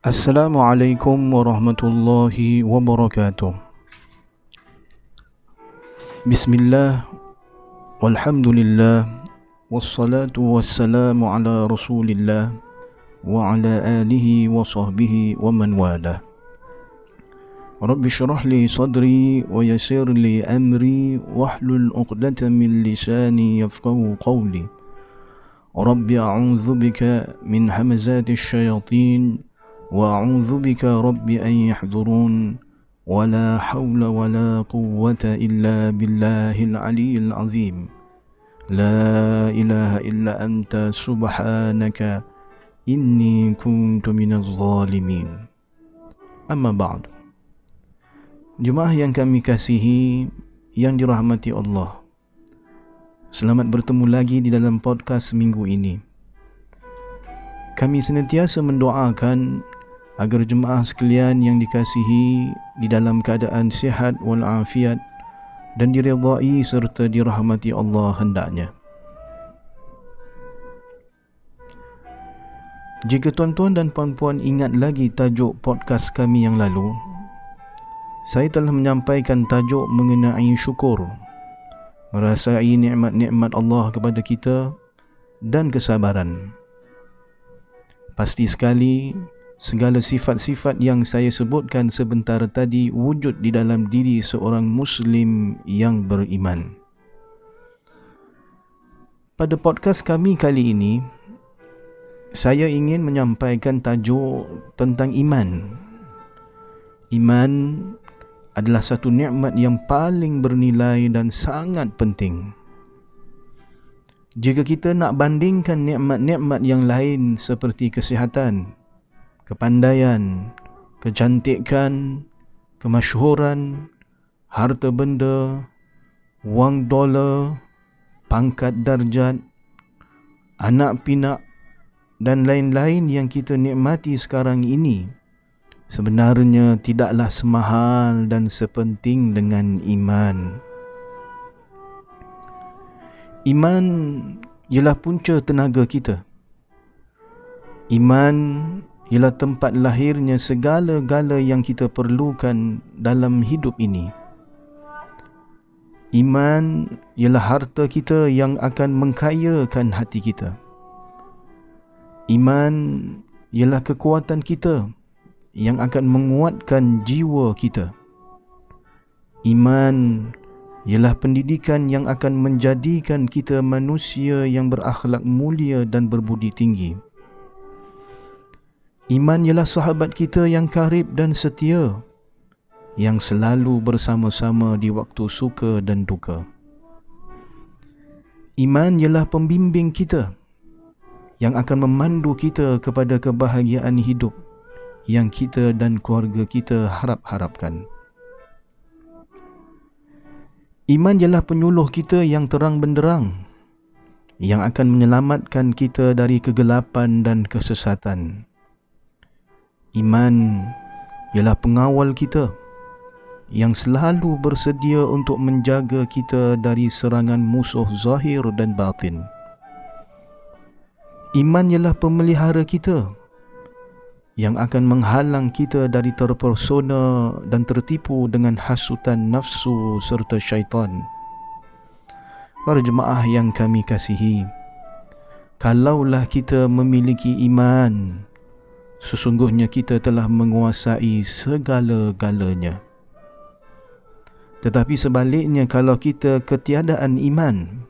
السلام عليكم ورحمة الله وبركاته. بسم الله والحمد لله والصلاة والسلام على رسول الله وعلى آله وصحبه ومن والاه. رب اشرح لي صدري ويسر لي أمري واحلل عقدة من لساني يفقه قولي. رب أعوذ بك من همزات الشياطين وأعوذ بك رب أن يحضرون ولا حول ولا قوة إلا بالله العلي العظيم لا إله إلا أنت سبحانك إني كنت من الظالمين أما بعد Jemaah yang kami kasihi yang dirahmati Allah Selamat bertemu lagi di dalam podcast minggu ini Kami senantiasa mendoakan agar jemaah sekalian yang dikasihi di dalam keadaan sihat walafiat dan diridai serta dirahmati Allah hendaknya. Jika tuan-tuan dan puan-puan ingat lagi tajuk podcast kami yang lalu, saya telah menyampaikan tajuk mengenai syukur, merasai nikmat-nikmat Allah kepada kita dan kesabaran. Pasti sekali segala sifat-sifat yang saya sebutkan sebentar tadi wujud di dalam diri seorang muslim yang beriman. Pada podcast kami kali ini, saya ingin menyampaikan tajuk tentang iman. Iman adalah satu nikmat yang paling bernilai dan sangat penting. Jika kita nak bandingkan nikmat-nikmat yang lain seperti kesihatan, kepandaian, kecantikan, kemasyhuran, harta benda, wang dolar, pangkat darjat, anak pinak dan lain-lain yang kita nikmati sekarang ini sebenarnya tidaklah semahal dan sepenting dengan iman. Iman ialah punca tenaga kita. Iman ialah tempat lahirnya segala-gala yang kita perlukan dalam hidup ini. Iman ialah harta kita yang akan mengkayakan hati kita. Iman ialah kekuatan kita yang akan menguatkan jiwa kita. Iman ialah pendidikan yang akan menjadikan kita manusia yang berakhlak mulia dan berbudi tinggi. Iman ialah sahabat kita yang karib dan setia yang selalu bersama-sama di waktu suka dan duka. Iman ialah pembimbing kita yang akan memandu kita kepada kebahagiaan hidup yang kita dan keluarga kita harap-harapkan. Iman ialah penyuluh kita yang terang benderang yang akan menyelamatkan kita dari kegelapan dan kesesatan. Iman ialah pengawal kita yang selalu bersedia untuk menjaga kita dari serangan musuh zahir dan batin. Iman ialah pemelihara kita yang akan menghalang kita dari terpersona dan tertipu dengan hasutan nafsu serta syaitan. Para jemaah yang kami kasihi, kalaulah kita memiliki iman, sesungguhnya kita telah menguasai segala-galanya. Tetapi sebaliknya kalau kita ketiadaan iman,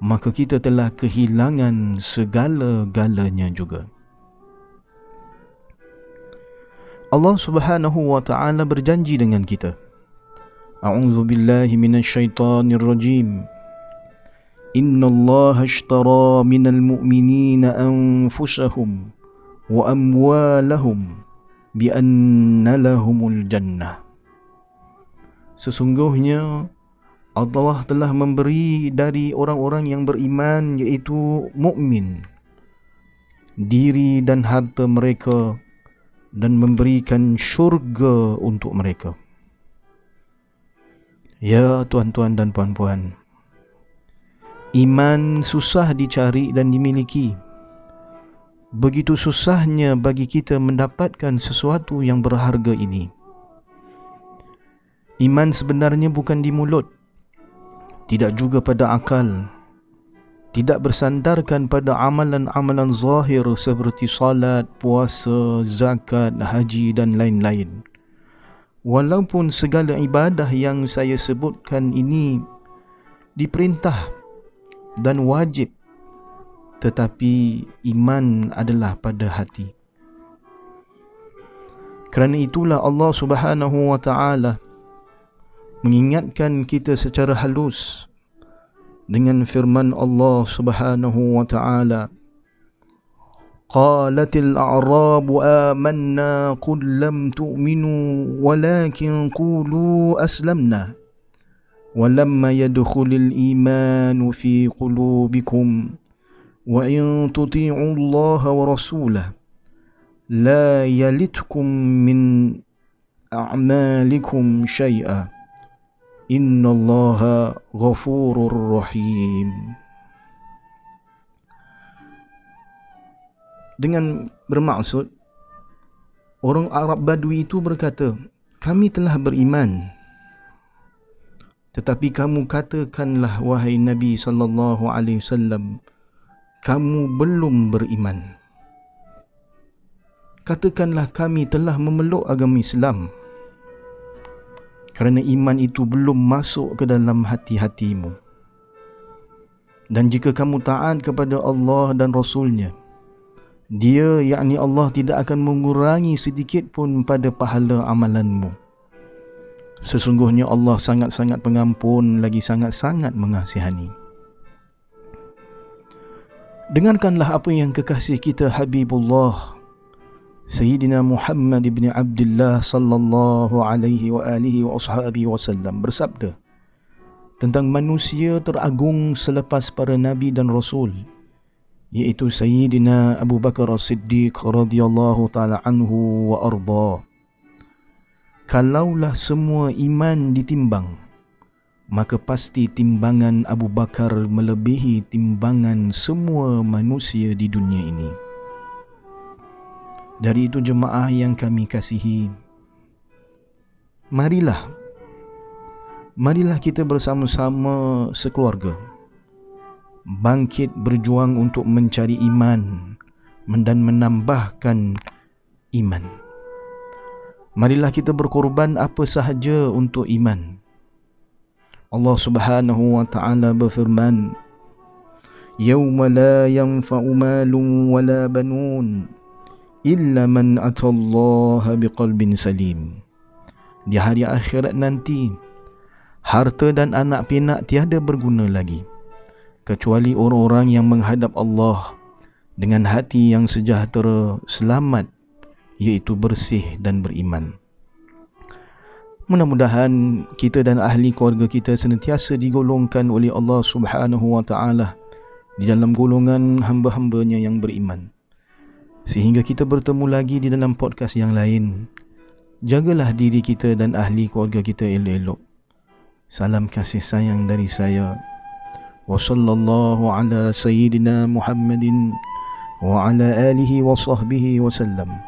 maka kita telah kehilangan segala-galanya juga. Allah Subhanahu wa taala berjanji dengan kita. A'udzu billahi minasyaitonir rajim. Inna Allah ashtara minal mu'minina anfusahum wa amwalahum bi anna lahumul jannah. Sesungguhnya Allah telah memberi dari orang-orang yang beriman iaitu mukmin diri dan harta mereka dan memberikan syurga untuk mereka. Ya tuan-tuan dan puan-puan iman susah dicari dan dimiliki begitu susahnya bagi kita mendapatkan sesuatu yang berharga ini. Iman sebenarnya bukan di mulut, tidak juga pada akal, tidak bersandarkan pada amalan-amalan zahir seperti salat, puasa, zakat, haji dan lain-lain. Walaupun segala ibadah yang saya sebutkan ini diperintah dan wajib tetapi iman adalah pada hati. Kerana itulah Allah Subhanahu wa taala mengingatkan kita secara halus dengan firman Allah Subhanahu wa taala قالت الأعراب آمنا قل لم تؤمنوا ولكن قولوا أسلمنا ولما يدخل الإيمان في قلوبكم وإن تطيعوا الله ورسوله لا يلتكم من أعمالكم شيئا إن الله غفور رحيم dengan bermaksud orang Arab Badui itu berkata kami telah beriman tetapi kamu katakanlah wahai Nabi sallallahu alaihi wasallam kamu belum beriman. Katakanlah kami telah memeluk agama Islam kerana iman itu belum masuk ke dalam hati-hatimu. Dan jika kamu taat kepada Allah dan Rasulnya, dia yakni Allah tidak akan mengurangi sedikit pun pada pahala amalanmu. Sesungguhnya Allah sangat-sangat pengampun lagi sangat-sangat mengasihani. Dengarkanlah apa yang kekasih kita Habibullah Sayyidina Muhammad ibn Abdullah sallallahu alaihi wa alihi wa ashabihi wasallam bersabda tentang manusia teragung selepas para nabi dan rasul yaitu Sayyidina Abu Bakar As-Siddiq radhiyallahu taala anhu wa arda. Kalaulah semua iman ditimbang maka pasti timbangan Abu Bakar melebihi timbangan semua manusia di dunia ini. Dari itu jemaah yang kami kasihi, marilah marilah kita bersama-sama sekeluarga bangkit berjuang untuk mencari iman dan menambahkan iman. Marilah kita berkorban apa sahaja untuk iman. Allah Subhanahu wa taala berfirman Yawma la yanfa'u malun wala banun illa man atallaha biqalbin salim. Di hari akhirat nanti harta dan anak pinak tiada berguna lagi kecuali orang-orang yang menghadap Allah dengan hati yang sejahtera selamat iaitu bersih dan beriman Mudah-mudahan kita dan ahli keluarga kita senantiasa digolongkan oleh Allah Subhanahu wa taala di dalam golongan hamba-hambanya yang beriman. Sehingga kita bertemu lagi di dalam podcast yang lain. Jagalah diri kita dan ahli keluarga kita elok-elok. Salam kasih sayang dari saya. Wa sallallahu ala sayyidina Muhammadin wa ala alihi wa sahbihi wa sallam.